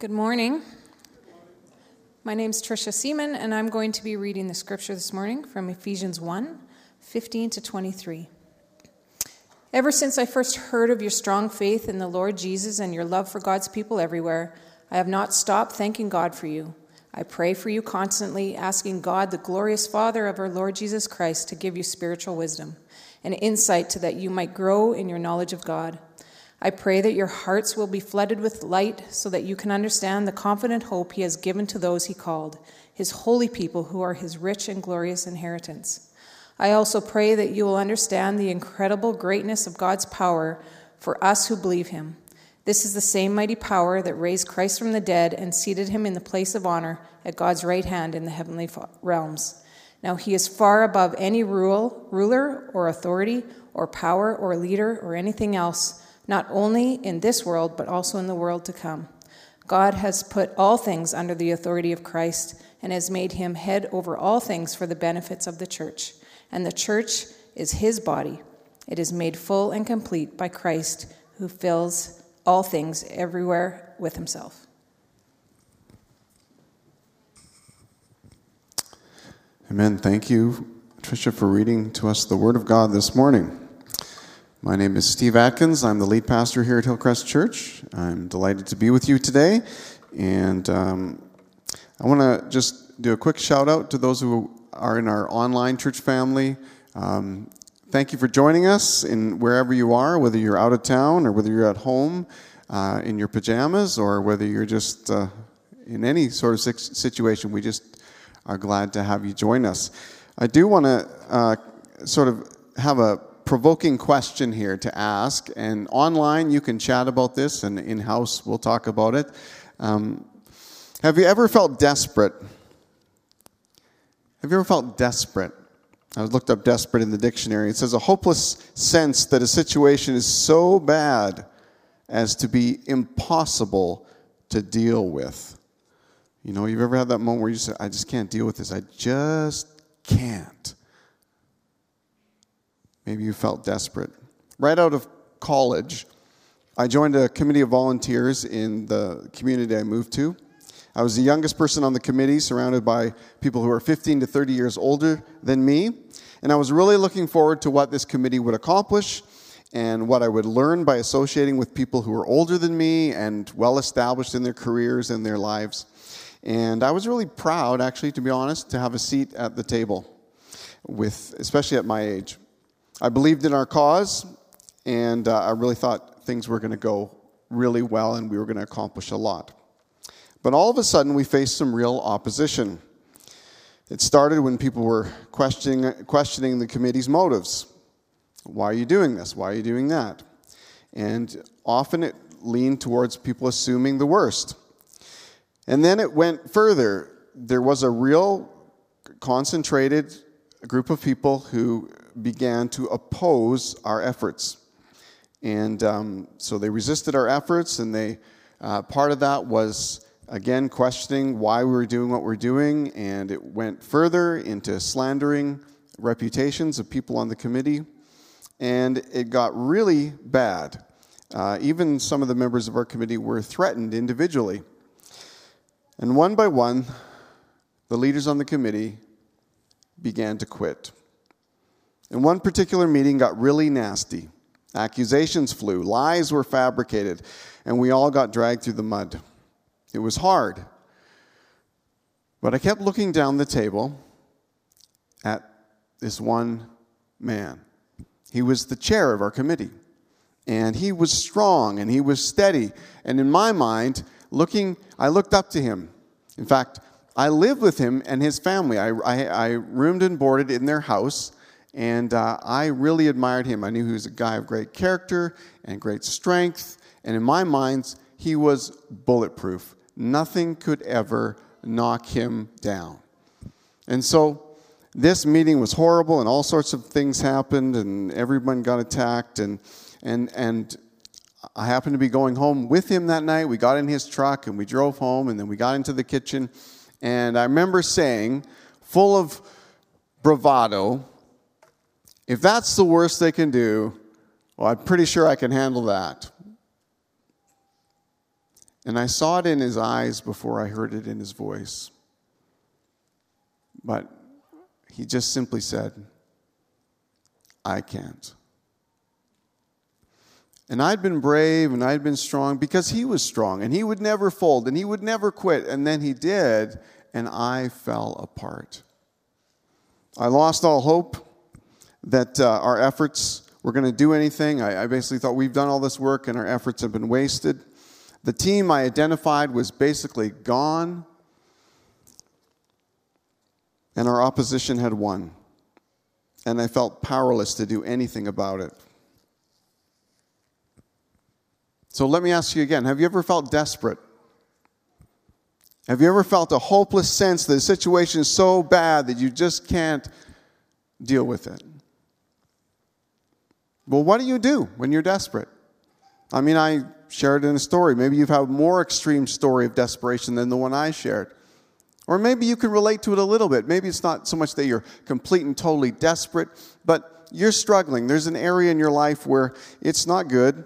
Good morning. My name is Tricia Seaman, and I'm going to be reading the scripture this morning from Ephesians 1 15 to 23. Ever since I first heard of your strong faith in the Lord Jesus and your love for God's people everywhere, I have not stopped thanking God for you. I pray for you constantly, asking God, the glorious Father of our Lord Jesus Christ, to give you spiritual wisdom and insight so that you might grow in your knowledge of God. I pray that your hearts will be flooded with light so that you can understand the confident hope he has given to those he called, his holy people who are his rich and glorious inheritance. I also pray that you will understand the incredible greatness of God's power for us who believe him. This is the same mighty power that raised Christ from the dead and seated him in the place of honor at God's right hand in the heavenly realms. Now he is far above any rule, ruler or authority or power or leader or anything else not only in this world, but also in the world to come. God has put all things under the authority of Christ and has made him head over all things for the benefits of the church. And the church is his body. It is made full and complete by Christ, who fills all things everywhere with himself. Amen. Thank you, Tricia, for reading to us the Word of God this morning. My name is Steve Atkins. I'm the lead pastor here at Hillcrest Church. I'm delighted to be with you today. And um, I want to just do a quick shout out to those who are in our online church family. Um, thank you for joining us in wherever you are, whether you're out of town or whether you're at home uh, in your pajamas or whether you're just uh, in any sort of situation. We just are glad to have you join us. I do want to uh, sort of have a provoking question here to ask. And online, you can chat about this, and in house, we'll talk about it. Um, have you ever felt desperate? Have you ever felt desperate? I looked up desperate in the dictionary. It says a hopeless sense that a situation is so bad as to be impossible to deal with. You know, you've ever had that moment where you say, I just can't deal with this. I just can't. Maybe you felt desperate. Right out of college, I joined a committee of volunteers in the community I moved to. I was the youngest person on the committee, surrounded by people who are 15 to 30 years older than me. And I was really looking forward to what this committee would accomplish and what I would learn by associating with people who were older than me and well established in their careers and their lives. And I was really proud, actually, to be honest, to have a seat at the table, with, especially at my age. I believed in our cause, and uh, I really thought things were going to go really well and we were going to accomplish a lot. But all of a sudden, we faced some real opposition. It started when people were questioning, questioning the committee's motives. Why are you doing this? Why are you doing that? And often it leaned towards people assuming the worst. And then it went further. There was a real concentrated group of people who began to oppose our efforts. And um, so they resisted our efforts, and they uh, part of that was again questioning why we were doing what we're doing, and it went further into slandering reputations of people on the committee, and it got really bad. Uh, even some of the members of our committee were threatened individually. And one by one, the leaders on the committee began to quit. And one particular meeting got really nasty. Accusations flew, lies were fabricated, and we all got dragged through the mud. It was hard. But I kept looking down the table at this one man. He was the chair of our committee. And he was strong and he was steady. And in my mind, looking, I looked up to him. In fact, I lived with him and his family. I, I, I roomed and boarded in their house. And uh, I really admired him. I knew he was a guy of great character and great strength. And in my mind, he was bulletproof. Nothing could ever knock him down. And so this meeting was horrible, and all sorts of things happened, and everyone got attacked. And, and, and I happened to be going home with him that night. We got in his truck and we drove home, and then we got into the kitchen. And I remember saying, full of bravado, if that's the worst they can do, well, I'm pretty sure I can handle that. And I saw it in his eyes before I heard it in his voice. But he just simply said, I can't. And I'd been brave and I'd been strong because he was strong and he would never fold and he would never quit. And then he did, and I fell apart. I lost all hope that uh, our efforts were going to do anything. I, I basically thought we've done all this work and our efforts have been wasted. The team I identified was basically gone, and our opposition had won. And I felt powerless to do anything about it. So let me ask you again have you ever felt desperate? Have you ever felt a hopeless sense that the situation is so bad that you just can't deal with it? Well, what do you do when you're desperate? I mean, I shared in a story. Maybe you've had a more extreme story of desperation than the one I shared. Or maybe you can relate to it a little bit. Maybe it's not so much that you're complete and totally desperate, but you're struggling. There's an area in your life where it's not good.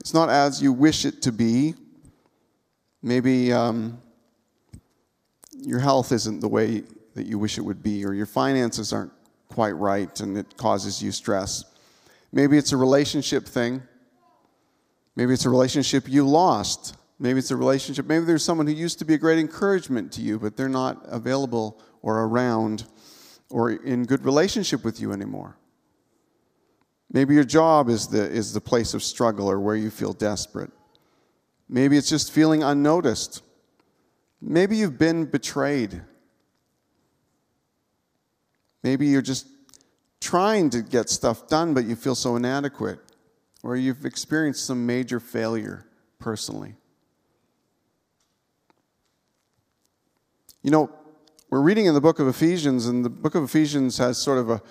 It's not as you wish it to be. Maybe um, your health isn't the way that you wish it would be, or your finances aren't quite right and it causes you stress. Maybe it's a relationship thing. Maybe it's a relationship you lost. Maybe it's a relationship. Maybe there's someone who used to be a great encouragement to you, but they're not available or around or in good relationship with you anymore. Maybe your job is the, is the place of struggle or where you feel desperate. Maybe it's just feeling unnoticed. Maybe you've been betrayed. Maybe you're just trying to get stuff done, but you feel so inadequate. Or you've experienced some major failure personally. You know, we're reading in the book of Ephesians, and the book of Ephesians has sort of a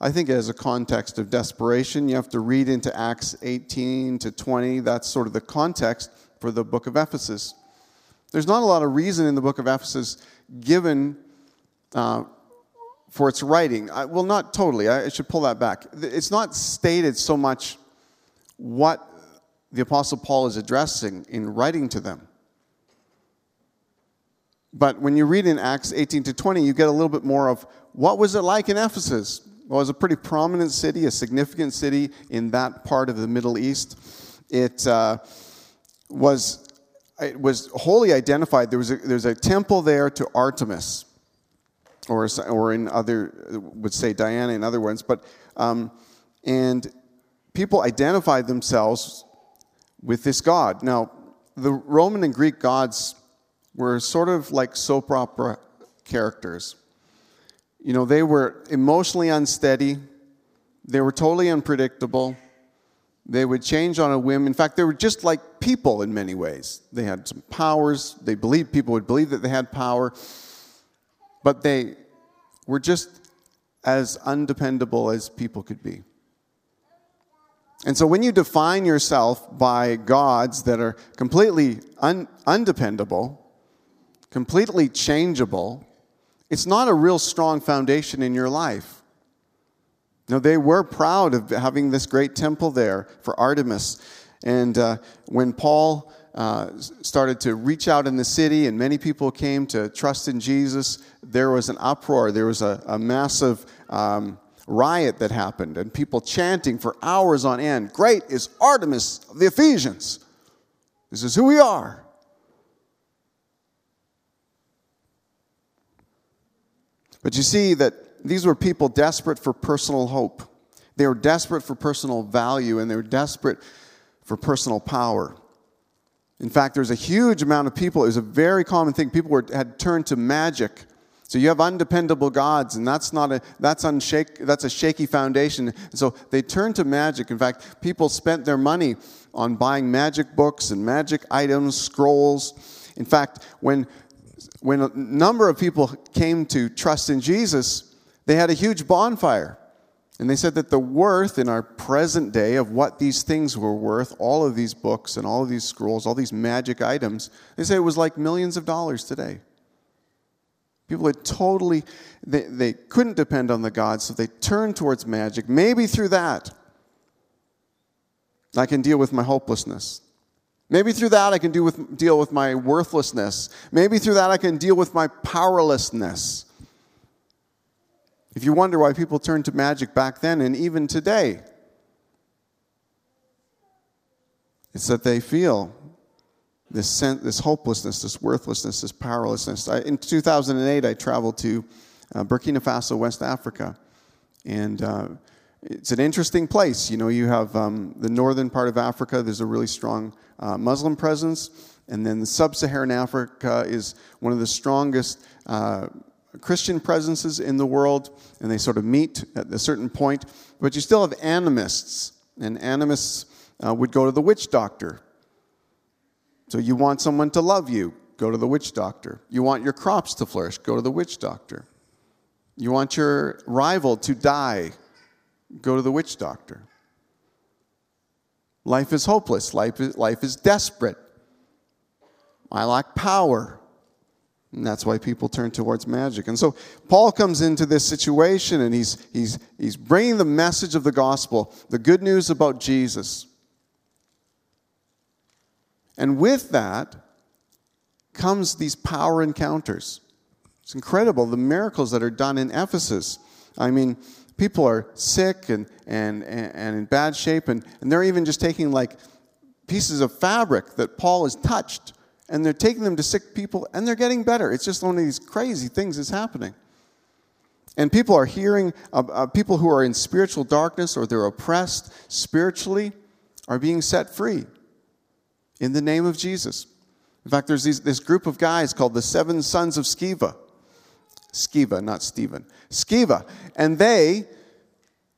I think as a context of desperation. You have to read into Acts 18 to 20. That's sort of the context for the book of Ephesus. There's not a lot of reason in the book of Ephesus given uh, for its writing. I, well, not totally. I, I should pull that back. It's not stated so much what the Apostle Paul is addressing in writing to them. But when you read in Acts 18 to 20, you get a little bit more of what was it like in Ephesus? Well, it was a pretty prominent city, a significant city in that part of the Middle East. It uh, was it was wholly identified. There was a, there's a temple there to Artemis, or or in other would say Diana in other words, but um, and people identified themselves with this god. Now, the Roman and Greek gods were sort of like soap opera characters. You know, they were emotionally unsteady, they were totally unpredictable. They would change on a whim. In fact, they were just like people in many ways. They had some powers. They believed people would believe that they had power, but they were just as undependable as people could be. And so when you define yourself by gods that are completely un- undependable, completely changeable, it's not a real strong foundation in your life. Now, they were proud of having this great temple there for Artemis. And uh, when Paul uh, started to reach out in the city and many people came to trust in Jesus, there was an uproar. There was a, a massive um, riot that happened, and people chanting for hours on end Great is Artemis of the Ephesians. This is who we are. But you see that these were people desperate for personal hope. They were desperate for personal value and they were desperate for personal power. In fact, there's a huge amount of people, it was a very common thing. People were, had turned to magic. So you have undependable gods, and that's not a that's unshake that's a shaky foundation. so they turned to magic. In fact, people spent their money on buying magic books and magic items, scrolls. In fact, when when a number of people came to trust in Jesus, they had a huge bonfire. And they said that the worth in our present day of what these things were worth, all of these books and all of these scrolls, all these magic items, they say it was like millions of dollars today. People had totally, they, they couldn't depend on the gods, so they turned towards magic. Maybe through that, I can deal with my hopelessness. Maybe through that I can deal with, deal with my worthlessness. Maybe through that I can deal with my powerlessness. If you wonder why people turned to magic back then and even today, it's that they feel this, sense, this hopelessness, this worthlessness, this powerlessness. I, in 2008, I traveled to uh, Burkina Faso, West Africa. And uh, it's an interesting place. You know, you have um, the northern part of Africa, there's a really strong uh, Muslim presence. And then the sub Saharan Africa is one of the strongest uh, Christian presences in the world. And they sort of meet at a certain point. But you still have animists. And animists uh, would go to the witch doctor. So you want someone to love you, go to the witch doctor. You want your crops to flourish, go to the witch doctor. You want your rival to die, go to the witch doctor. Life is hopeless. Life is, life is desperate. I lack power. And that's why people turn towards magic. And so Paul comes into this situation and he's, he's, he's bringing the message of the gospel, the good news about Jesus. And with that comes these power encounters. It's incredible the miracles that are done in Ephesus. I mean, people are sick and, and, and in bad shape, and, and they're even just taking like pieces of fabric that Paul has touched, and they're taking them to sick people, and they're getting better. It's just one of these crazy things that's happening. And people are hearing, uh, uh, people who are in spiritual darkness or they're oppressed spiritually are being set free in the name of Jesus. In fact, there's these, this group of guys called the Seven Sons of Sceva. Sceva, not Stephen. Sceva. And they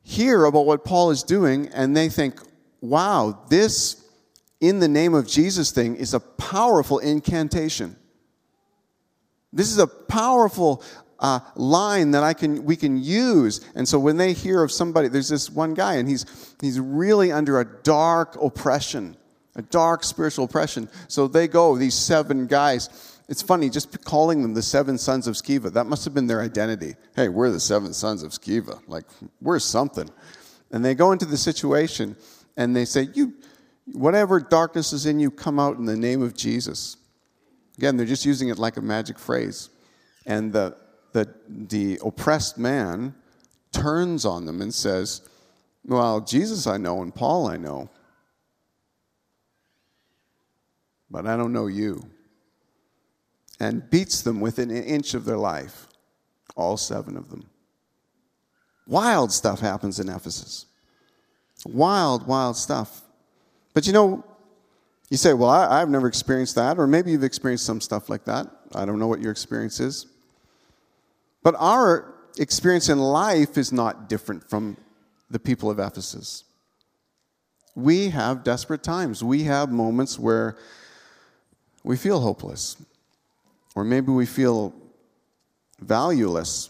hear about what Paul is doing and they think, wow, this in the name of Jesus thing is a powerful incantation. This is a powerful uh, line that I can we can use. And so when they hear of somebody, there's this one guy, and he's he's really under a dark oppression, a dark spiritual oppression. So they go, these seven guys, it's funny, just calling them the seven sons of Sceva, that must have been their identity. Hey, we're the seven sons of Sceva. Like, we're something. And they go into the situation and they say, You, whatever darkness is in you, come out in the name of Jesus. Again, they're just using it like a magic phrase. And the, the, the oppressed man turns on them and says, Well, Jesus I know and Paul I know, but I don't know you and beats them within an inch of their life. All seven of them. Wild stuff happens in Ephesus. Wild, wild stuff. But you know, you say, well, I, have never experienced that, or maybe you've experienced some stuff like that. I don't know what your experience is. But our experience in life is not different from the people of Ephesus. We have desperate times. We have moments where we feel hopeless. Or maybe we feel valueless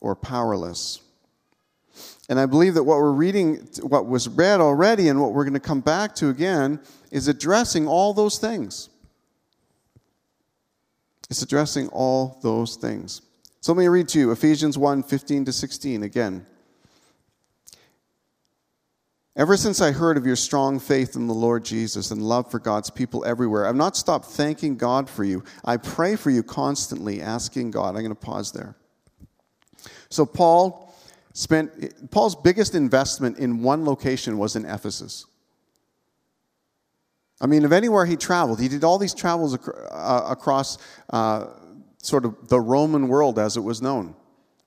or powerless. And I believe that what we're reading, what was read already, and what we're going to come back to again, is addressing all those things. It's addressing all those things. So let me read to you Ephesians 1 15 to 16 again. Ever since I heard of your strong faith in the Lord Jesus and love for God's people everywhere, I've not stopped thanking God for you. I pray for you constantly, asking God. I'm going to pause there. So, Paul spent, Paul's biggest investment in one location was in Ephesus. I mean, of anywhere he traveled, he did all these travels ac- uh, across uh, sort of the Roman world as it was known.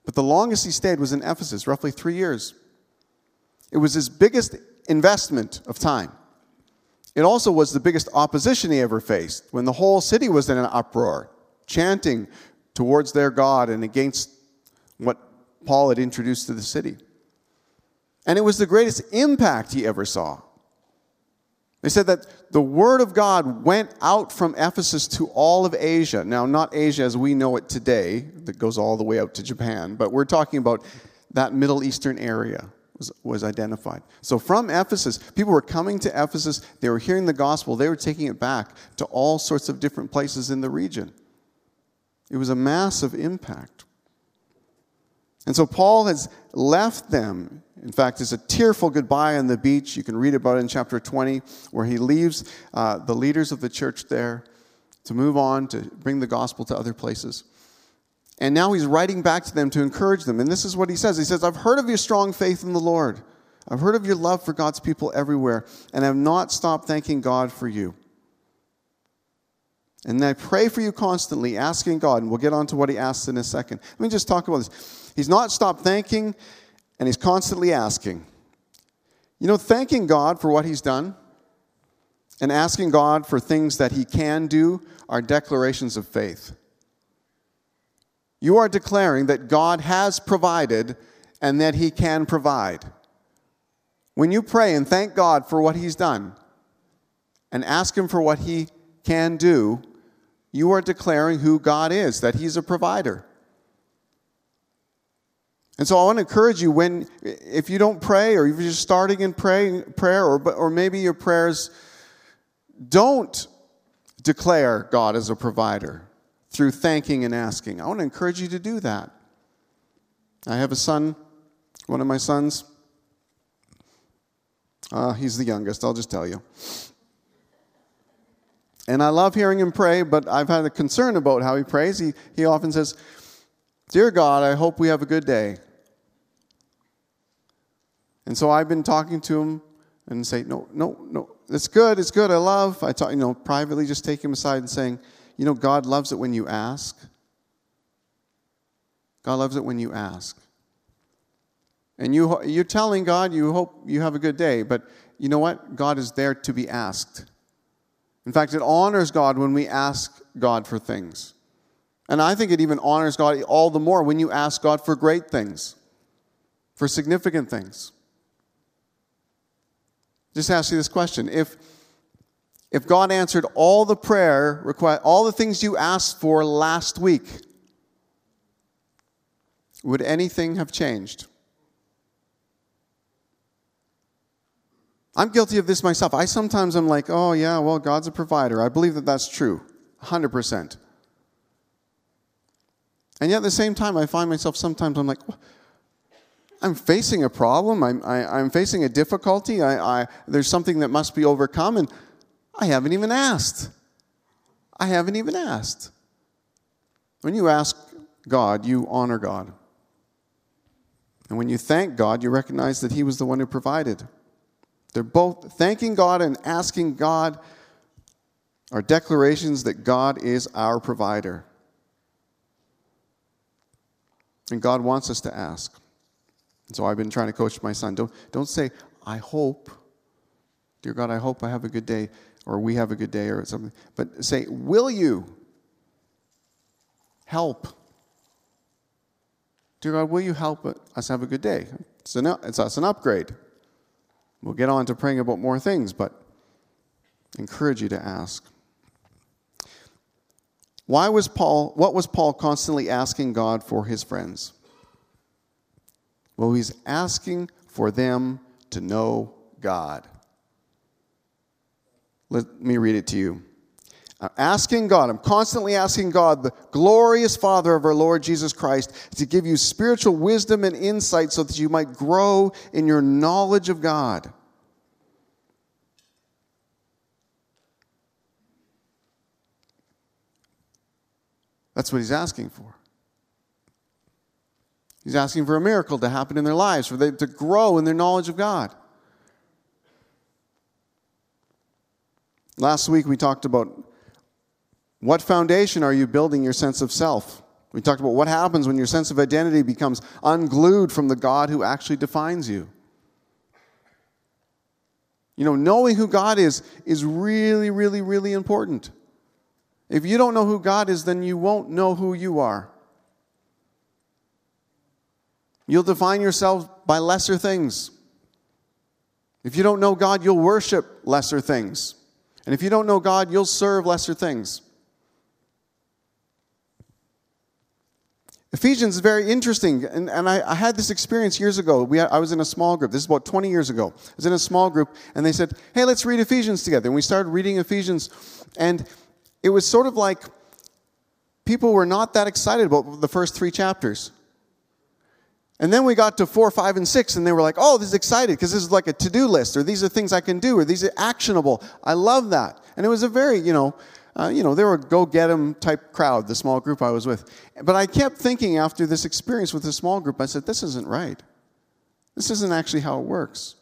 But the longest he stayed was in Ephesus, roughly three years. It was his biggest investment of time. It also was the biggest opposition he ever faced when the whole city was in an uproar, chanting towards their God and against what Paul had introduced to the city. And it was the greatest impact he ever saw. They said that the word of God went out from Ephesus to all of Asia. Now, not Asia as we know it today, that goes all the way out to Japan, but we're talking about that Middle Eastern area was, was identified. So from Ephesus, people were coming to Ephesus, they were hearing the gospel, they were taking it back to all sorts of different places in the region. It was a massive impact. And so Paul has left them. In fact, it's a tearful goodbye on the beach. You can read about it in chapter 20, where he leaves uh, the leaders of the church there to move on to bring the gospel to other places. And now he's writing back to them to encourage them. And this is what he says He says, I've heard of your strong faith in the Lord. I've heard of your love for God's people everywhere, and I've not stopped thanking God for you. And I pray for you constantly, asking God, and we'll get on to what he asks in a second. Let me just talk about this. He's not stopped thanking, and he's constantly asking. You know, thanking God for what he's done and asking God for things that he can do are declarations of faith. You are declaring that God has provided and that he can provide. When you pray and thank God for what he's done and ask him for what he can do, you are declaring who God is, that He's a provider. And so I want to encourage you when, if you don't pray, or if you're just starting in pray, prayer, or, or maybe your prayers don't declare God as a provider through thanking and asking. I want to encourage you to do that. I have a son, one of my sons. Uh, he's the youngest, I'll just tell you. And I love hearing him pray, but I've had a concern about how he prays. He, he often says, Dear God, I hope we have a good day. And so I've been talking to him and say, No, no, no, it's good, it's good, I love. I talk, you know, privately just take him aside and saying, You know, God loves it when you ask. God loves it when you ask. And you, you're telling God you hope you have a good day, but you know what? God is there to be asked. In fact, it honors God when we ask God for things. And I think it even honors God all the more when you ask God for great things, for significant things. Just ask you this question. If, if God answered all the prayer all the things you asked for last week, would anything have changed? I'm guilty of this myself. I sometimes am like, oh, yeah, well, God's a provider. I believe that that's true, 100%. And yet at the same time, I find myself sometimes I'm like, I'm facing a problem. I'm, I, am i am facing a difficulty. I, I, there's something that must be overcome, and I haven't even asked. I haven't even asked. When you ask God, you honor God. And when you thank God, you recognize that He was the one who provided. They're both thanking God and asking God are declarations that God is our provider. And God wants us to ask. And so I've been trying to coach my son. Don't, don't say, I hope, dear God, I hope I have a good day, or we have a good day, or something. But say, Will you help? Dear God, will you help us have a good day? It's, an, it's us an upgrade. We'll get on to praying about more things, but encourage you to ask. Why was Paul, what was Paul constantly asking God for his friends? Well, he's asking for them to know God. Let me read it to you. I'm asking God, I'm constantly asking God, the glorious Father of our Lord Jesus Christ, to give you spiritual wisdom and insight so that you might grow in your knowledge of God. That's what he's asking for. He's asking for a miracle to happen in their lives, for them to grow in their knowledge of God. Last week we talked about what foundation are you building your sense of self? We talked about what happens when your sense of identity becomes unglued from the God who actually defines you. You know, knowing who God is is really, really, really important. If you don't know who God is, then you won't know who you are. You'll define yourself by lesser things. If you don't know God, you'll worship lesser things. And if you don't know God, you'll serve lesser things. Ephesians is very interesting. And, and I, I, had this experience years ago. We, I was in a small group. This is about 20 years ago. I was in a small group, and they said, Hey, let's read Ephesians together. And we started reading Ephesians. And it was sort of like people were not that excited about the first three chapters. And then we got to four, five, and six, and they were like, oh, this is excited because this is like a to do list, or these are things I can do, or these are actionable. I love that. And it was a very, you know, uh, you know, they were go get 'em type crowd, the small group I was with. But I kept thinking after this experience with the small group, I said, this isn't right. This isn't actually how it works.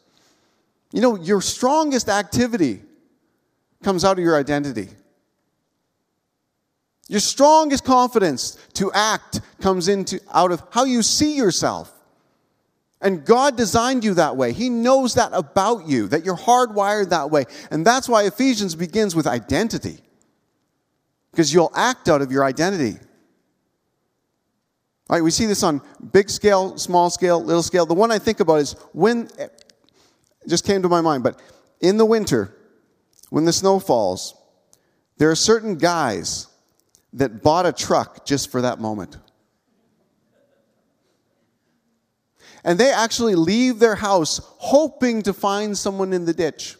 You know, your strongest activity comes out of your identity. Your strongest confidence to act comes into out of how you see yourself. And God designed you that way. He knows that about you, that you're hardwired that way. And that's why Ephesians begins with identity. Because you'll act out of your identity. All right, we see this on big scale, small scale, little scale. The one I think about is when just came to my mind, but in the winter, when the snow falls, there are certain guys that bought a truck just for that moment. And they actually leave their house hoping to find someone in the ditch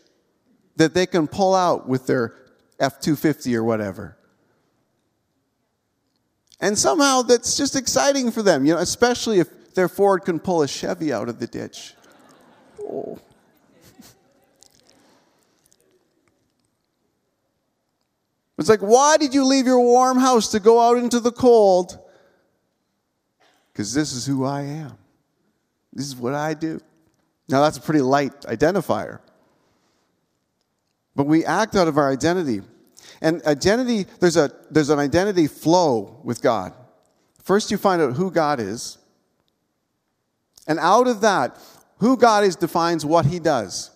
that they can pull out with their F 250 or whatever. And somehow that's just exciting for them, you know, especially if their Ford can pull a Chevy out of the ditch. Oh. It's like, why did you leave your warm house to go out into the cold? Because this is who I am. This is what I do. Now, that's a pretty light identifier. But we act out of our identity. And identity, there's, a, there's an identity flow with God. First, you find out who God is. And out of that, who God is defines what he does.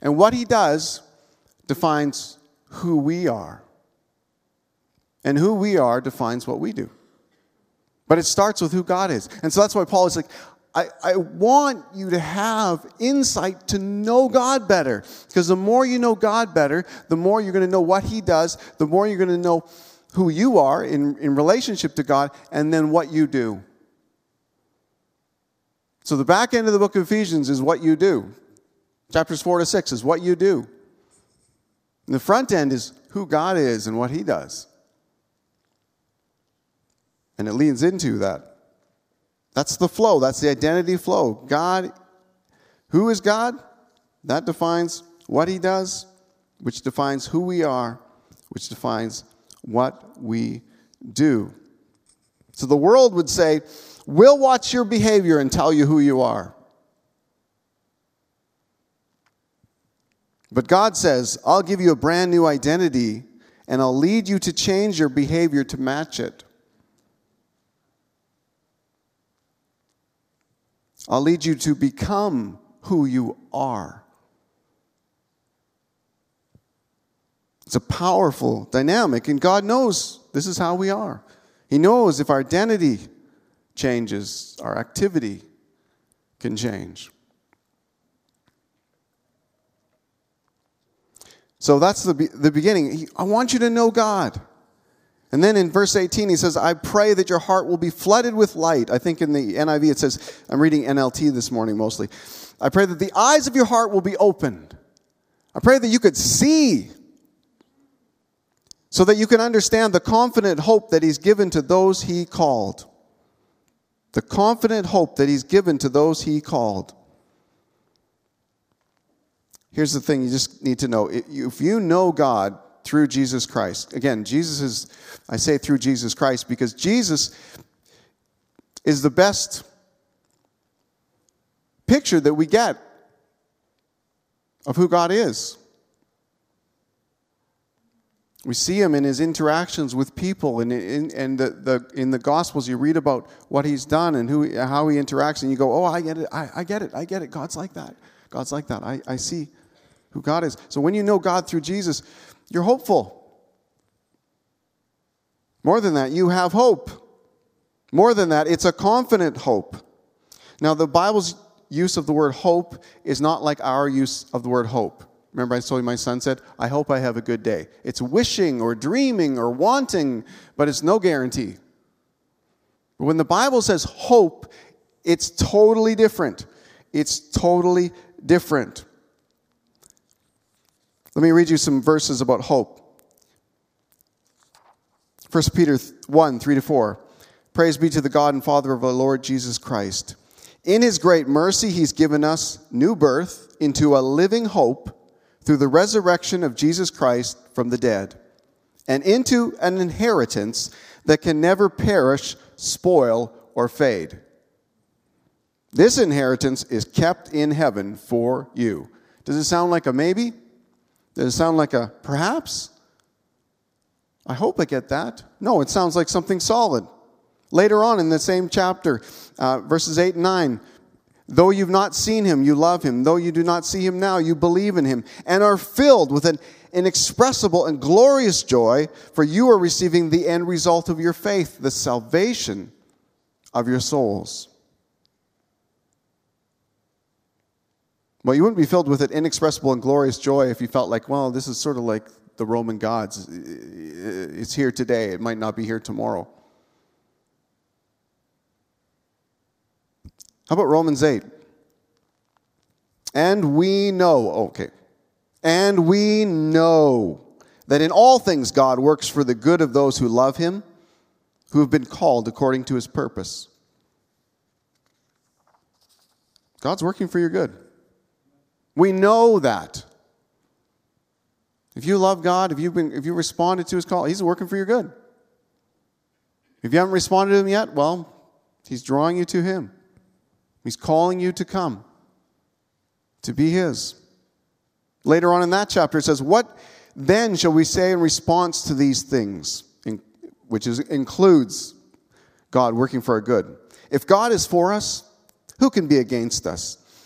And what he does defines who we are. And who we are defines what we do. But it starts with who God is. And so that's why Paul is like, I, I want you to have insight to know God better. Because the more you know God better, the more you're going to know what He does, the more you're going to know who you are in, in relationship to God, and then what you do. So the back end of the book of Ephesians is what you do. Chapters 4 to 6 is what you do. The front end is who God is and what He does. And it leans into that. That's the flow, that's the identity flow. God, who is God? That defines what He does, which defines who we are, which defines what we do. So the world would say, We'll watch your behavior and tell you who you are. But God says, I'll give you a brand new identity and I'll lead you to change your behavior to match it. I'll lead you to become who you are. It's a powerful dynamic, and God knows this is how we are. He knows if our identity changes, our activity can change. So that's the, the beginning. I want you to know God. And then in verse 18, he says, I pray that your heart will be flooded with light. I think in the NIV it says, I'm reading NLT this morning mostly. I pray that the eyes of your heart will be opened. I pray that you could see so that you can understand the confident hope that he's given to those he called. The confident hope that he's given to those he called. Here's the thing you just need to know. If you know God through Jesus Christ, again, Jesus is, I say through Jesus Christ because Jesus is the best picture that we get of who God is. We see him in his interactions with people, and in, the, the, in the Gospels, you read about what he's done and who, how he interacts, and you go, Oh, I get it, I, I get it, I get it. God's like that. God's like that. I, I see who God is. So when you know God through Jesus, you're hopeful. More than that, you have hope. More than that, it's a confident hope. Now, the Bible's use of the word hope is not like our use of the word hope. Remember, I told you my son said, I hope I have a good day. It's wishing or dreaming or wanting, but it's no guarantee. When the Bible says hope, it's totally different. It's totally different. Let me read you some verses about hope. 1 Peter 1 3 to 4. Praise be to the God and Father of our Lord Jesus Christ. In his great mercy, he's given us new birth into a living hope through the resurrection of Jesus Christ from the dead, and into an inheritance that can never perish, spoil, or fade. This inheritance is kept in heaven for you. Does it sound like a maybe? Does it sound like a perhaps? I hope I get that. No, it sounds like something solid. Later on in the same chapter, uh, verses 8 and 9, though you've not seen him, you love him. Though you do not see him now, you believe in him and are filled with an inexpressible and glorious joy, for you are receiving the end result of your faith, the salvation of your souls. Well, you wouldn't be filled with an inexpressible and glorious joy if you felt like, well, this is sort of like the Roman gods. It's here today, it might not be here tomorrow. How about Romans 8? And we know, oh, okay, and we know that in all things God works for the good of those who love him, who have been called according to his purpose. God's working for your good. We know that. If you love God, if you've been if you responded to his call, he's working for your good. If you haven't responded to him yet, well, he's drawing you to him. He's calling you to come, to be His. Later on in that chapter, it says, What then shall we say in response to these things? Which is, includes God working for our good. If God is for us, who can be against us?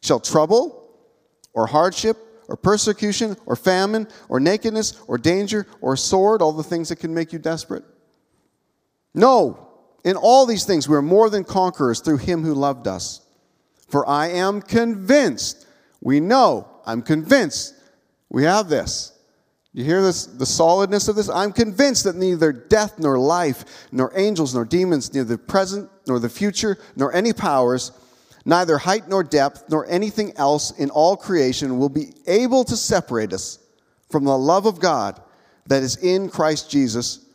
Shall trouble or hardship or persecution or famine or nakedness or danger or sword, all the things that can make you desperate? No. In all these things, we are more than conquerors through him who loved us. For I am convinced, we know, I'm convinced, we have this. You hear this, the solidness of this? I'm convinced that neither death nor life, nor angels nor demons, neither the present nor the future, nor any powers, neither height nor depth, nor anything else in all creation will be able to separate us from the love of God that is in Christ Jesus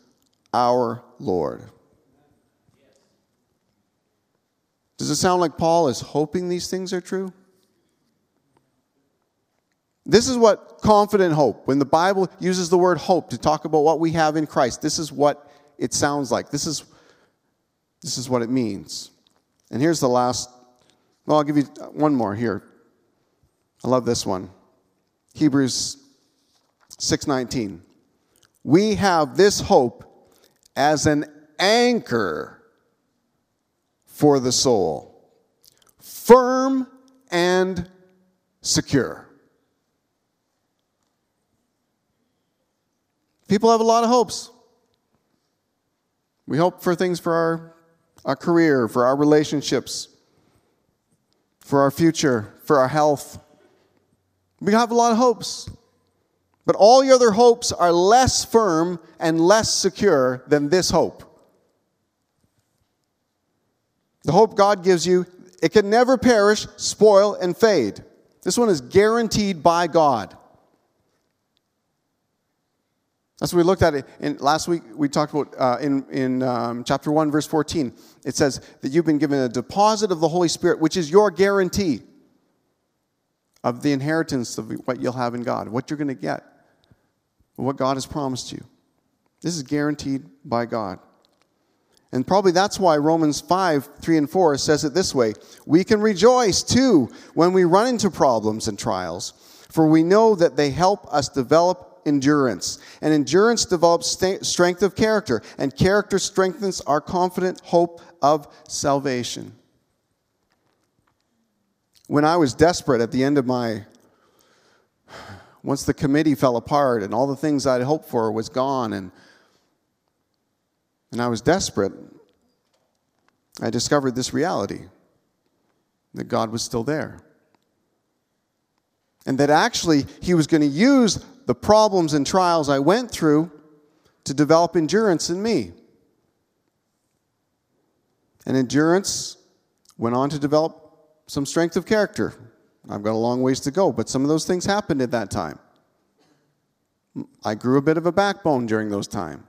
our Lord. Does it sound like Paul is hoping these things are true? This is what confident hope, when the Bible uses the word hope to talk about what we have in Christ, this is what it sounds like. This is, this is what it means. And here's the last, well, I'll give you one more here. I love this one. Hebrews 6:19. We have this hope as an anchor for the soul, firm and secure. People have a lot of hopes. We hope for things for our, our career, for our relationships, for our future, for our health. We have a lot of hopes. But all your other hopes are less firm and less secure than this hope. The hope God gives you, it can never perish, spoil, and fade. This one is guaranteed by God. That's what we looked at in last week. We talked about uh, in in um, chapter one, verse fourteen. It says that you've been given a deposit of the Holy Spirit, which is your guarantee of the inheritance of what you'll have in God, what you're going to get, what God has promised you. This is guaranteed by God. And probably that's why Romans 5, 3 and 4 says it this way We can rejoice too when we run into problems and trials, for we know that they help us develop endurance. And endurance develops st- strength of character, and character strengthens our confident hope of salvation. When I was desperate at the end of my once the committee fell apart and all the things I'd hoped for was gone and and I was desperate. I discovered this reality that God was still there. And that actually He was going to use the problems and trials I went through to develop endurance in me. And endurance went on to develop some strength of character. I've got a long ways to go, but some of those things happened at that time. I grew a bit of a backbone during those time.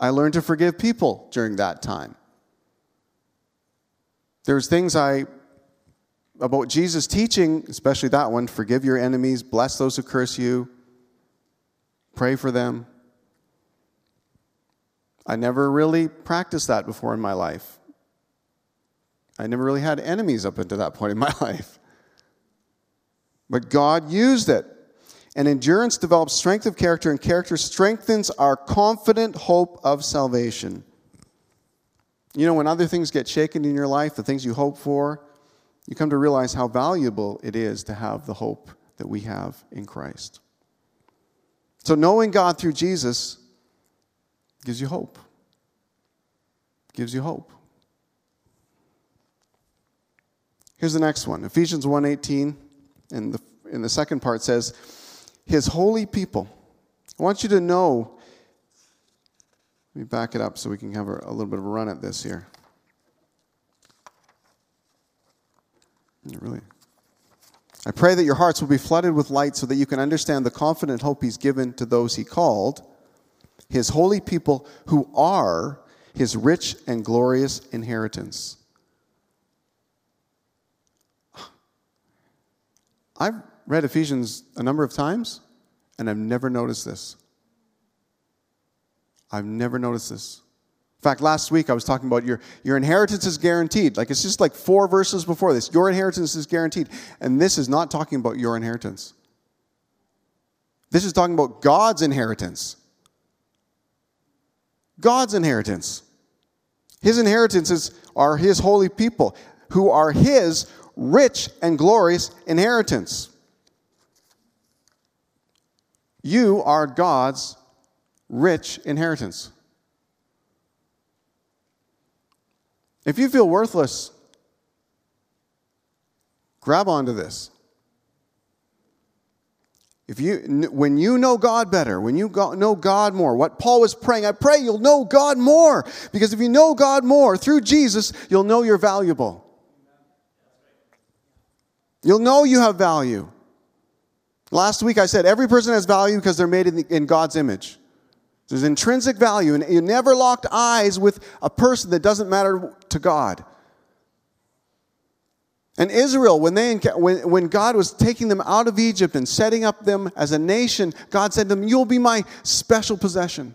I learned to forgive people during that time. There's things I about Jesus teaching, especially that one, forgive your enemies, bless those who curse you, pray for them. I never really practiced that before in my life. I never really had enemies up until that point in my life. But God used it. And endurance develops strength of character, and character strengthens our confident hope of salvation. You know, when other things get shaken in your life, the things you hope for, you come to realize how valuable it is to have the hope that we have in Christ. So, knowing God through Jesus gives you hope. Gives you hope. Here's the next one Ephesians 1:18, and the, in the second part says, His holy people. I want you to know. Let me back it up so we can have a, a little bit of a run at this here. Really. I pray that your hearts will be flooded with light so that you can understand the confident hope He's given to those He called, His holy people who are His rich and glorious inheritance. I've read Ephesians a number of times, and I've never noticed this. I've never noticed this. In fact, last week I was talking about your, your inheritance is guaranteed. Like it's just like four verses before this. Your inheritance is guaranteed. And this is not talking about your inheritance. This is talking about God's inheritance. God's inheritance. His inheritances are His holy people who are His rich and glorious inheritance. You are God's rich inheritance. If you feel worthless, grab onto this. If you, when you know God better, when you know God more, what Paul was praying, I pray you'll know God more. Because if you know God more through Jesus, you'll know you're valuable. You'll know you have value. Last week I said every person has value because they're made in, the, in God's image. There's intrinsic value, and you never locked eyes with a person that doesn't matter to God. And Israel, when, they, when, when God was taking them out of Egypt and setting up them as a nation, God said to them, You'll be my special possession.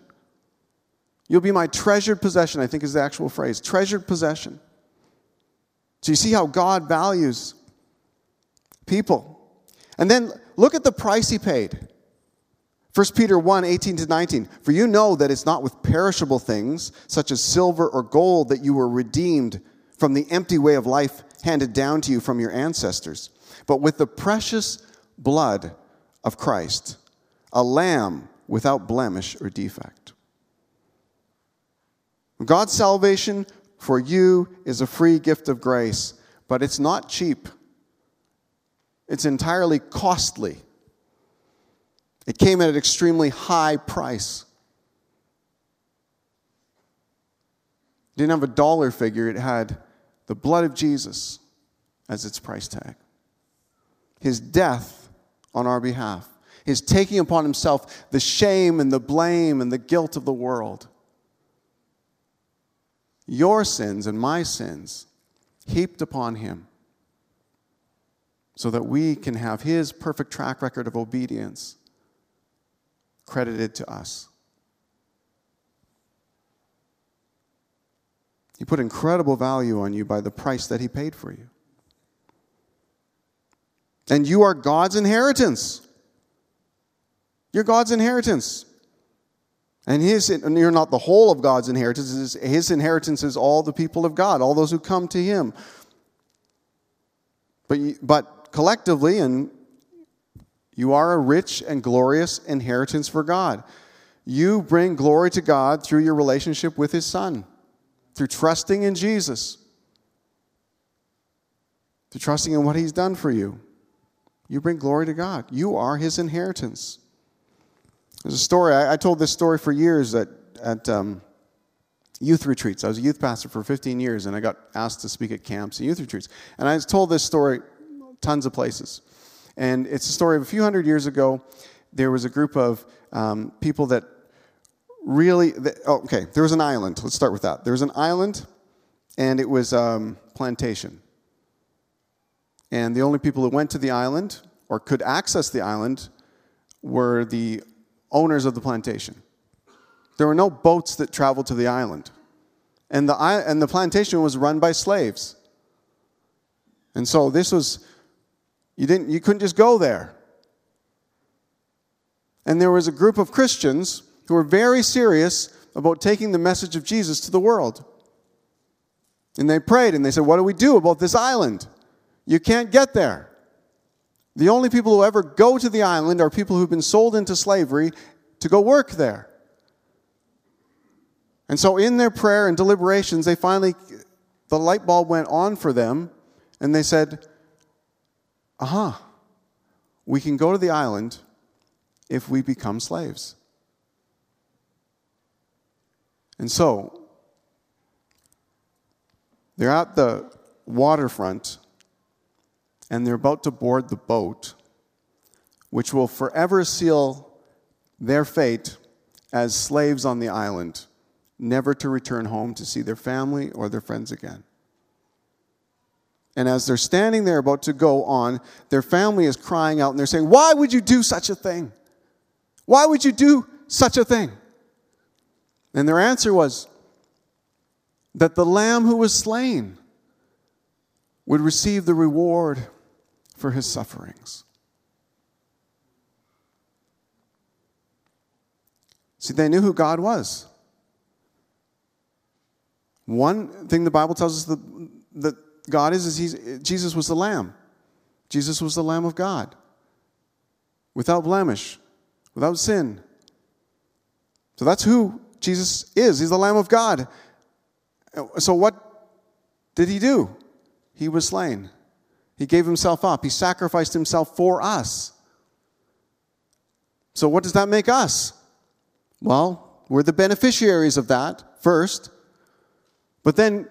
You'll be my treasured possession, I think is the actual phrase treasured possession. So you see how God values people. And then look at the price he paid. 1 Peter 1 18 to 19. For you know that it's not with perishable things, such as silver or gold, that you were redeemed from the empty way of life handed down to you from your ancestors, but with the precious blood of Christ, a lamb without blemish or defect. God's salvation for you is a free gift of grace, but it's not cheap. It's entirely costly. It came at an extremely high price. It didn't have a dollar figure, it had the blood of Jesus as its price tag. His death on our behalf, his taking upon himself the shame and the blame and the guilt of the world. Your sins and my sins heaped upon him so that we can have his perfect track record of obedience credited to us. He put incredible value on you by the price that he paid for you. And you are God's inheritance. You're God's inheritance. And his, you're not the whole of God's inheritance. His inheritance is all the people of God, all those who come to him. But, but collectively, and you are a rich and glorious inheritance for God. You bring glory to God through your relationship with His Son, through trusting in Jesus. through trusting in what He's done for you. You bring glory to God. You are His inheritance. There's a story, I, I told this story for years at, at um, youth retreats. I was a youth pastor for 15 years, and I got asked to speak at camps and youth retreats. And I told this story tons of places. And it's a story of a few hundred years ago. There was a group of um, people that really, oh, okay, there was an island. Let's start with that. There was an island, and it was um, plantation. And the only people who went to the island or could access the island were the owners of the plantation. There were no boats that traveled to the island. And the, and the plantation was run by slaves. And so this was, you, didn't, you couldn't just go there. And there was a group of Christians who were very serious about taking the message of Jesus to the world. And they prayed and they said, What do we do about this island? You can't get there. The only people who ever go to the island are people who've been sold into slavery to go work there. And so, in their prayer and deliberations, they finally, the light bulb went on for them, and they said, Aha, uh-huh, we can go to the island if we become slaves. And so, they're at the waterfront and they're about to board the boat, which will forever seal their fate as slaves on the island, never to return home to see their family or their friends again. And as they're standing there about to go on, their family is crying out and they're saying, Why would you do such a thing? Why would you do such a thing? And their answer was that the lamb who was slain would receive the reward for his sufferings. See, they knew who God was. One thing the Bible tells us that, God is, is he's, Jesus was the Lamb. Jesus was the Lamb of God, without blemish, without sin. So that's who Jesus is. He's the Lamb of God. So, what did he do? He was slain. He gave himself up. He sacrificed himself for us. So, what does that make us? Well, we're the beneficiaries of that first. But then,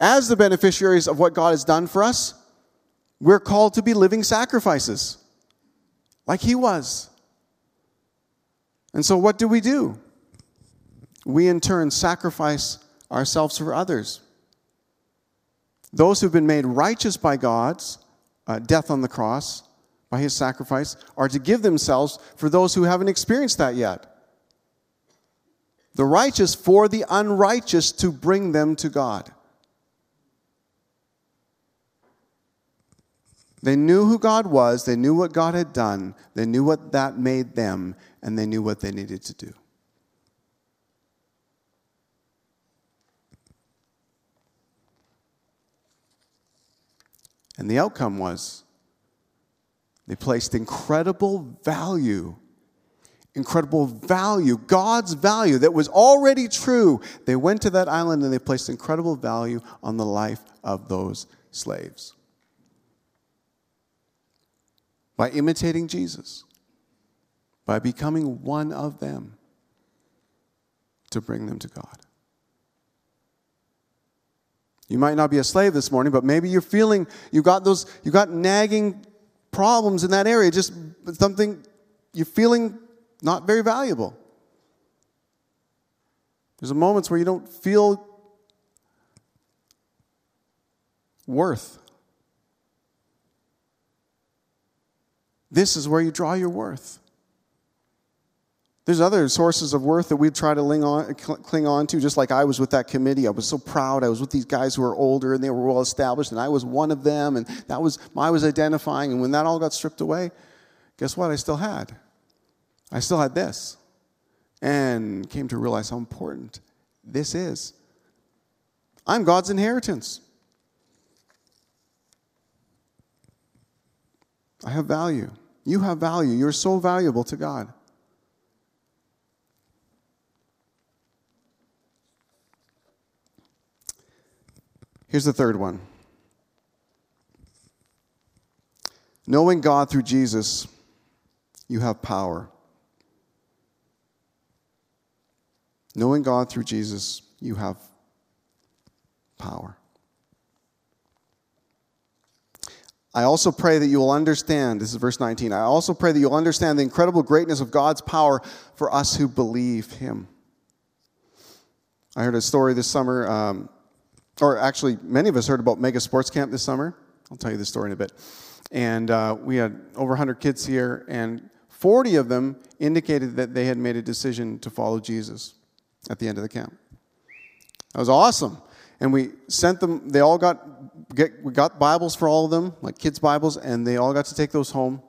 as the beneficiaries of what God has done for us, we're called to be living sacrifices, like He was. And so, what do we do? we in turn sacrifice ourselves for others. Those who've been made righteous by God's uh, death on the cross, by his sacrifice, are to give themselves for those who haven't experienced that yet. The righteous for the unrighteous to bring them to God. They knew who God was, they knew what God had done, they knew what that made them, and they knew what they needed to do. And the outcome was they placed incredible value, incredible value, God's value that was already true. They went to that island and they placed incredible value on the life of those slaves. By imitating Jesus, by becoming one of them to bring them to God. You might not be a slave this morning, but maybe you're feeling you got those you got nagging problems in that area, just something you're feeling not very valuable. There's moments where you don't feel worth. This is where you draw your worth. There's other sources of worth that we try to on, cling on to, just like I was with that committee. I was so proud. I was with these guys who were older and they were well established, and I was one of them, and that was I was identifying. And when that all got stripped away, guess what? I still had. I still had this, and came to realize how important this is. I'm God's inheritance. I have value. You have value. You're so valuable to God. Here's the third one Knowing God through Jesus, you have power. Knowing God through Jesus, you have power. I also pray that you will understand, this is verse 19. I also pray that you'll understand the incredible greatness of God's power for us who believe Him. I heard a story this summer, um, or actually, many of us heard about Mega Sports Camp this summer. I'll tell you the story in a bit. And uh, we had over 100 kids here, and 40 of them indicated that they had made a decision to follow Jesus at the end of the camp. That was awesome. And we sent them, they all got get, we got Bibles for all of them, like kids' Bibles, and they all got to take those home.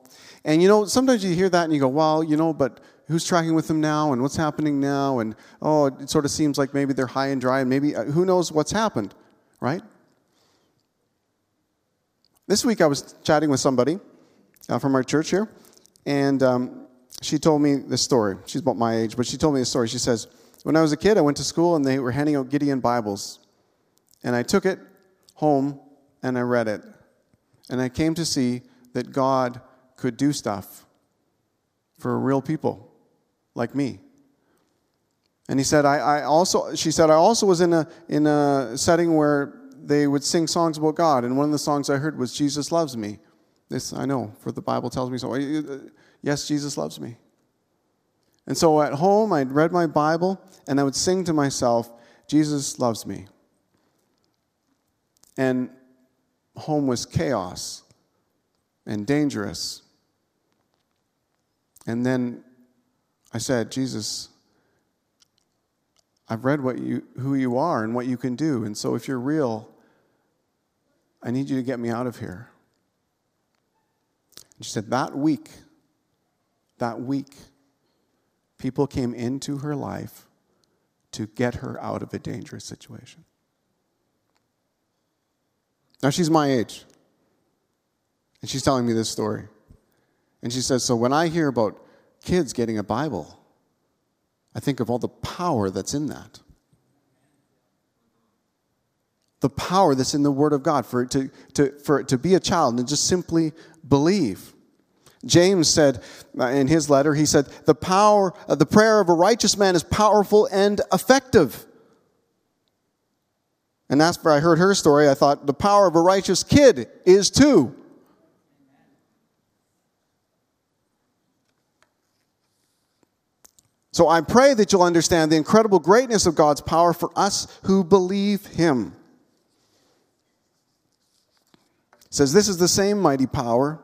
And you know, sometimes you hear that and you go, well, you know, but who's tracking with them now and what's happening now? And oh, it sort of seems like maybe they're high and dry and maybe uh, who knows what's happened, right? This week I was chatting with somebody uh, from our church here, and um, she told me this story. She's about my age, but she told me this story. She says, When I was a kid, I went to school and they were handing out Gideon Bibles. And I took it home and I read it. And I came to see that God could do stuff for real people like me. And he said, I, I also, she said, I also was in a, in a setting where they would sing songs about God. And one of the songs I heard was, Jesus loves me. This I know, for the Bible tells me so. Uh, yes, Jesus loves me. And so at home, I'd read my Bible and I would sing to myself, Jesus loves me. And home was chaos and dangerous. And then I said, Jesus, I've read what you, who you are and what you can do. And so if you're real, I need you to get me out of here. And she said, That week, that week, people came into her life to get her out of a dangerous situation. Now, she's my age. And she's telling me this story. And she says, So when I hear about kids getting a Bible, I think of all the power that's in that. The power that's in the Word of God for it to, to, for it to be a child and just simply believe. James said uh, in his letter, he said, The power, uh, the prayer of a righteous man is powerful and effective. And after I heard her story, I thought the power of a righteous kid is too. So I pray that you'll understand the incredible greatness of God's power for us who believe Him. It says, This is the same mighty power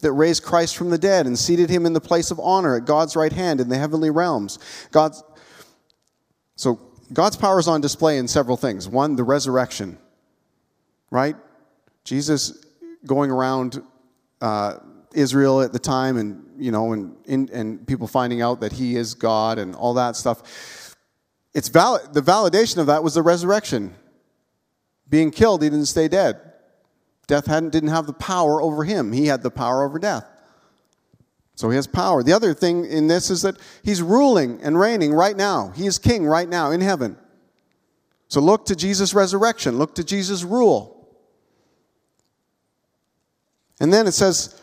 that raised Christ from the dead and seated him in the place of honor at God's right hand in the heavenly realms. God's, so God's power is on display in several things. One, the resurrection, right? Jesus going around uh, Israel at the time, and you know, and and people finding out that He is God and all that stuff. It's valid. The validation of that was the resurrection. Being killed, he didn't stay dead. Death hadn't, didn't have the power over him. He had the power over death. So he has power. The other thing in this is that he's ruling and reigning right now. He is king right now in heaven. So look to Jesus' resurrection, look to Jesus' rule. And then it says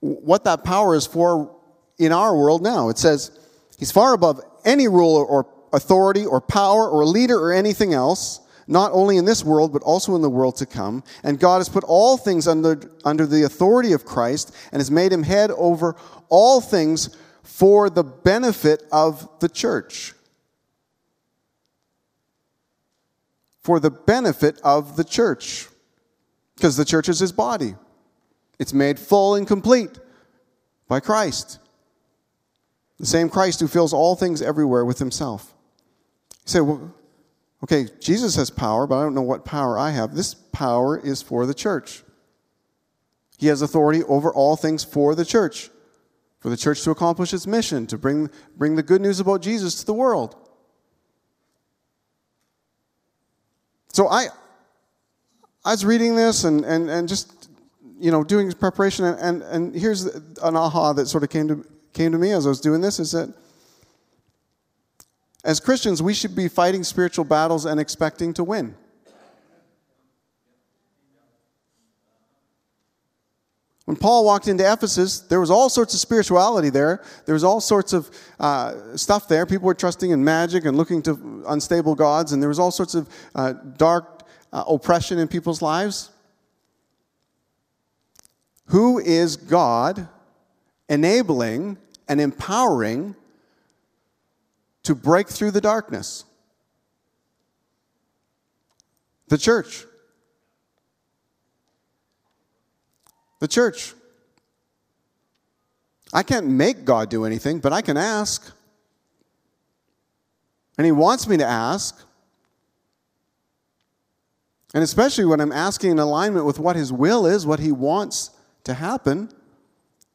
what that power is for in our world now. It says he's far above any ruler or authority or power or leader or anything else not only in this world, but also in the world to come. And God has put all things under, under the authority of Christ and has made him head over all things for the benefit of the church. For the benefit of the church. Because the church is his body, it's made full and complete by Christ. The same Christ who fills all things everywhere with himself. You say, well, Okay, Jesus has power, but I don't know what power I have. This power is for the church. He has authority over all things for the church, for the church to accomplish its mission, to bring, bring the good news about Jesus to the world. So I, I was reading this and, and, and just, you know, doing preparation, and, and, and here's an aha that sort of came to, came to me as I was doing this is that as Christians, we should be fighting spiritual battles and expecting to win. When Paul walked into Ephesus, there was all sorts of spirituality there. There was all sorts of uh, stuff there. People were trusting in magic and looking to unstable gods, and there was all sorts of uh, dark uh, oppression in people's lives. Who is God enabling and empowering to break through the darkness? The church. The church. I can't make God do anything, but I can ask. And He wants me to ask. And especially when I'm asking in alignment with what His will is, what He wants to happen,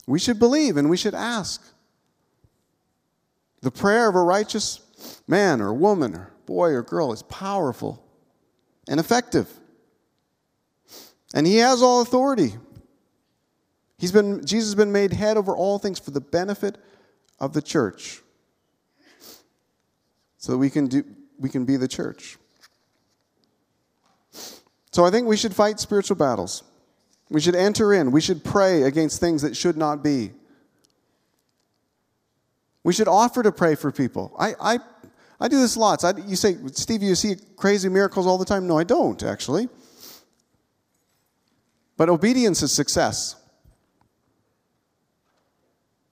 we should believe and we should ask. The prayer of a righteous man or woman or boy or girl is powerful and effective. And He has all authority. He's been, Jesus has been made head over all things for the benefit of the church. So that we can, do, we can be the church. So I think we should fight spiritual battles. We should enter in. We should pray against things that should not be. We should offer to pray for people. I, I, I do this lots. I, you say, Steve, you see crazy miracles all the time? No, I don't, actually. But obedience is success.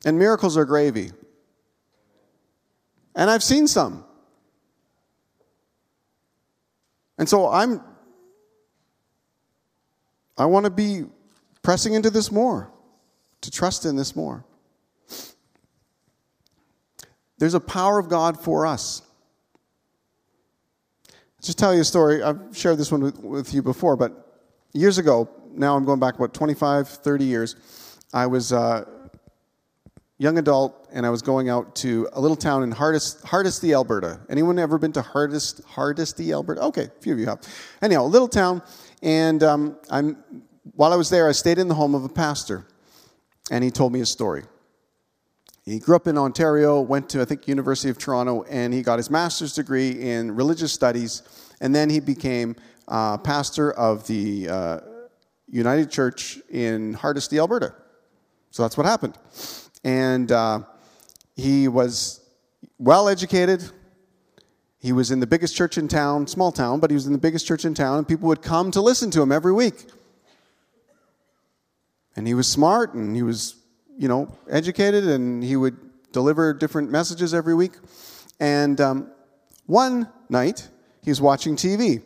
And miracles are gravy. And I've seen some. And so I'm I want to be pressing into this more, to trust in this more. There's a power of God for us. I'll just tell you a story. I've shared this one with, with you before, but years ago, now I'm going back, what, 25, 30 years, I was uh, young adult, and I was going out to a little town in Hardest, Hardisty, Alberta. Anyone ever been to Hardest, Hardisty, Alberta? Okay, a few of you have. Anyhow, a little town, and um, I'm, while I was there, I stayed in the home of a pastor, and he told me a story. He grew up in Ontario, went to, I think, University of Toronto, and he got his master's degree in religious studies, and then he became uh, pastor of the uh, United Church in Hardisty, Alberta. So that's what happened. And uh, he was well educated. He was in the biggest church in town, small town, but he was in the biggest church in town, and people would come to listen to him every week. And he was smart and he was, you know, educated, and he would deliver different messages every week. And um, one night, he's watching TV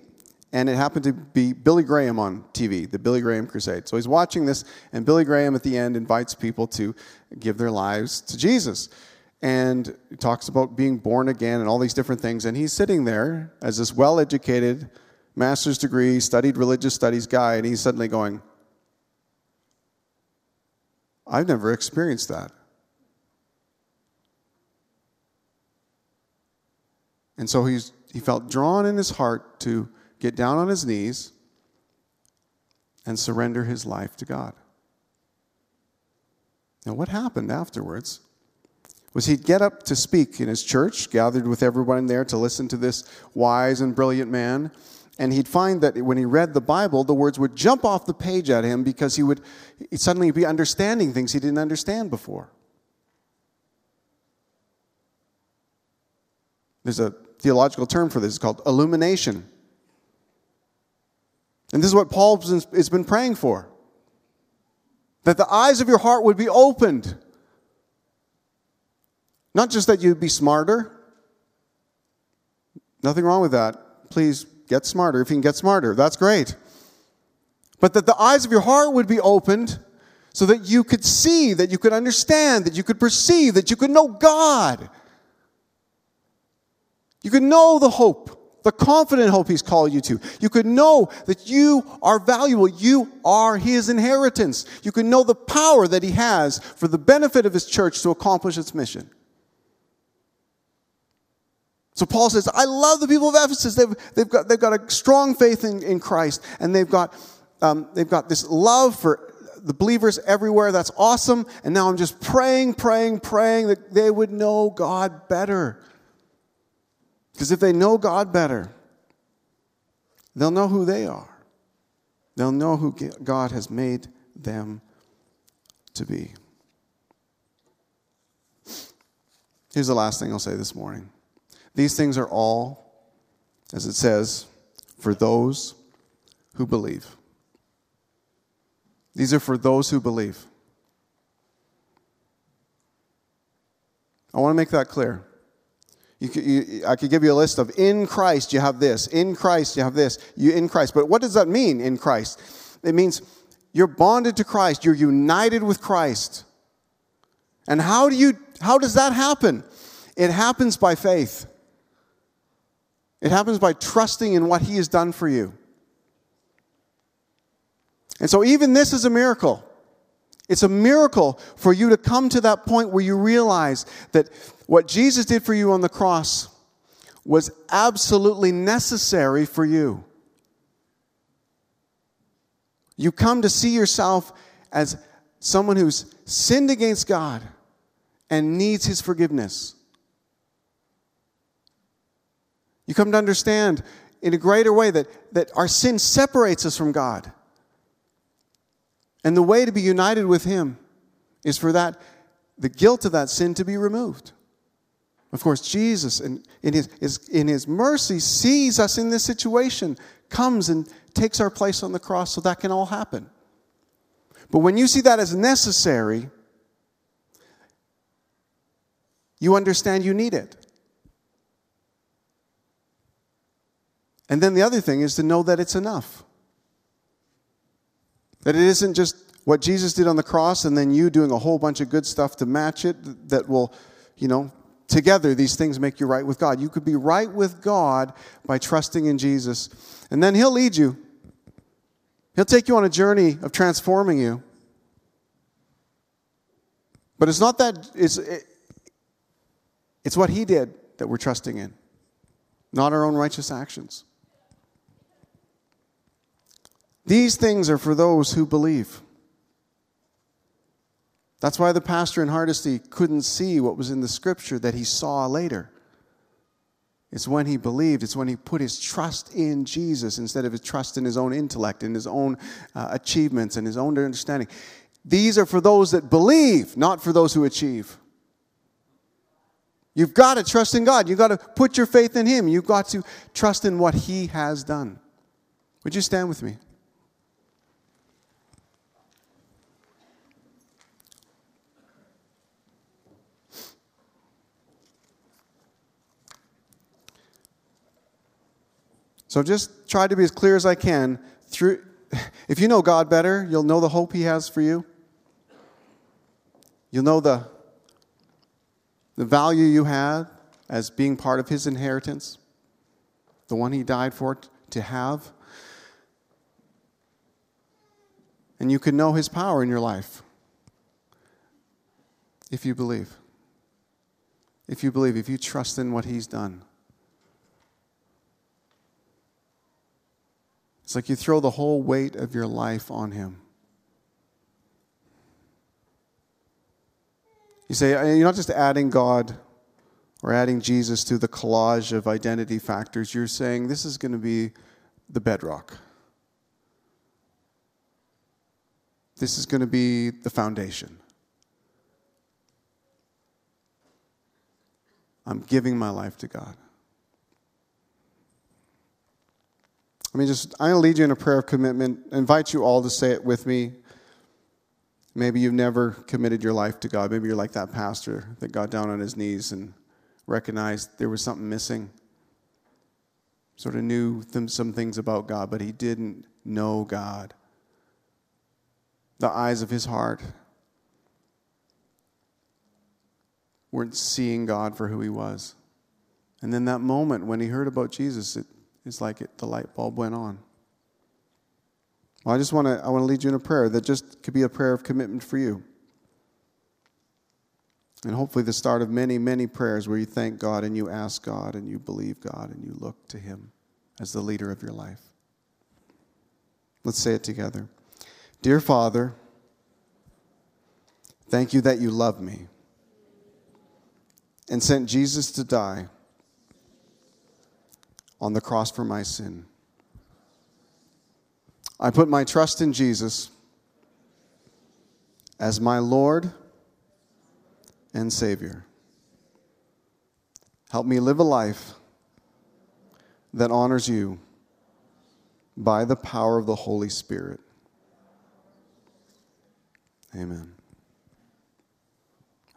and it happened to be Billy Graham on TV, the Billy Graham Crusade. So he's watching this, and Billy Graham at the end invites people to give their lives to Jesus. And he talks about being born again and all these different things. And he's sitting there as this well educated, master's degree, studied religious studies guy, and he's suddenly going, I've never experienced that. And so he's, he felt drawn in his heart to get down on his knees and surrender his life to God. Now, what happened afterwards was he'd get up to speak in his church, gathered with everyone there to listen to this wise and brilliant man. And he'd find that when he read the Bible, the words would jump off the page at him because he would suddenly be understanding things he didn't understand before. There's a theological term for this, it's called illumination. And this is what Paul has been praying for that the eyes of your heart would be opened. Not just that you'd be smarter. Nothing wrong with that. Please get smarter. If you can get smarter, that's great. But that the eyes of your heart would be opened so that you could see, that you could understand, that you could perceive, that you could know God. You could know the hope the confident hope He's called you to. You could know that you are valuable. You are His inheritance. You can know the power that He has for the benefit of His church to accomplish its mission. So Paul says, I love the people of Ephesus. They've, they've, got, they've got a strong faith in, in Christ, and they've got, um, they've got this love for the believers everywhere. That's awesome. And now I'm just praying, praying, praying that they would know God better. Because if they know God better, they'll know who they are. They'll know who God has made them to be. Here's the last thing I'll say this morning. These things are all, as it says, for those who believe. These are for those who believe. I want to make that clear. You you, I could give you a list of in Christ you have this, in Christ you have this, you in Christ. But what does that mean in Christ? It means you're bonded to Christ, you're united with Christ. And how do you how does that happen? It happens by faith. It happens by trusting in what he has done for you. And so even this is a miracle. It's a miracle for you to come to that point where you realize that what Jesus did for you on the cross was absolutely necessary for you. You come to see yourself as someone who's sinned against God and needs his forgiveness. You come to understand in a greater way that, that our sin separates us from God. And the way to be united with Him is for that, the guilt of that sin to be removed. Of course, Jesus, in, in, his, in his mercy, sees us in this situation, comes and takes our place on the cross so that can all happen. But when you see that as necessary, you understand you need it. And then the other thing is to know that it's enough. That it isn't just what Jesus did on the cross and then you doing a whole bunch of good stuff to match it that will, you know, together these things make you right with God. You could be right with God by trusting in Jesus. And then He'll lead you, He'll take you on a journey of transforming you. But it's not that, it's, it, it's what He did that we're trusting in, not our own righteous actions. These things are for those who believe. That's why the pastor in Hardisty couldn't see what was in the scripture that he saw later. It's when he believed, it's when he put his trust in Jesus instead of his trust in his own intellect, in his own uh, achievements, and his own understanding. These are for those that believe, not for those who achieve. You've got to trust in God. You've got to put your faith in Him. You've got to trust in what He has done. Would you stand with me? So just try to be as clear as I can. Through, if you know God better, you'll know the hope He has for you. You'll know the, the value you had as being part of His inheritance, the one He died for to have. And you can know His power in your life if you believe. If you believe, if you trust in what He's done. It's like you throw the whole weight of your life on Him. You say, uh, you're not just adding God or adding Jesus to the collage of identity factors. You're saying this is going to be the bedrock. This is going to be the foundation. I'm giving my life to God. I mean, just I'm going to lead you in a prayer of commitment. Invite you all to say it with me. Maybe you've never committed your life to God. Maybe you're like that pastor that got down on his knees and recognized there was something missing. Sort of knew some things about God, but he didn't know God. The eyes of his heart weren't seeing God for who he was. And then that moment when he heard about Jesus, it it's like it, the light bulb went on. Well, I just want to I want to lead you in a prayer that just could be a prayer of commitment for you. And hopefully the start of many, many prayers where you thank God and you ask God and you believe God and you look to Him as the leader of your life. Let's say it together. Dear Father, thank you that you love me and sent Jesus to die on the cross for my sin. I put my trust in Jesus as my Lord and Savior. Help me live a life that honors you by the power of the Holy Spirit. Amen.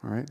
All right.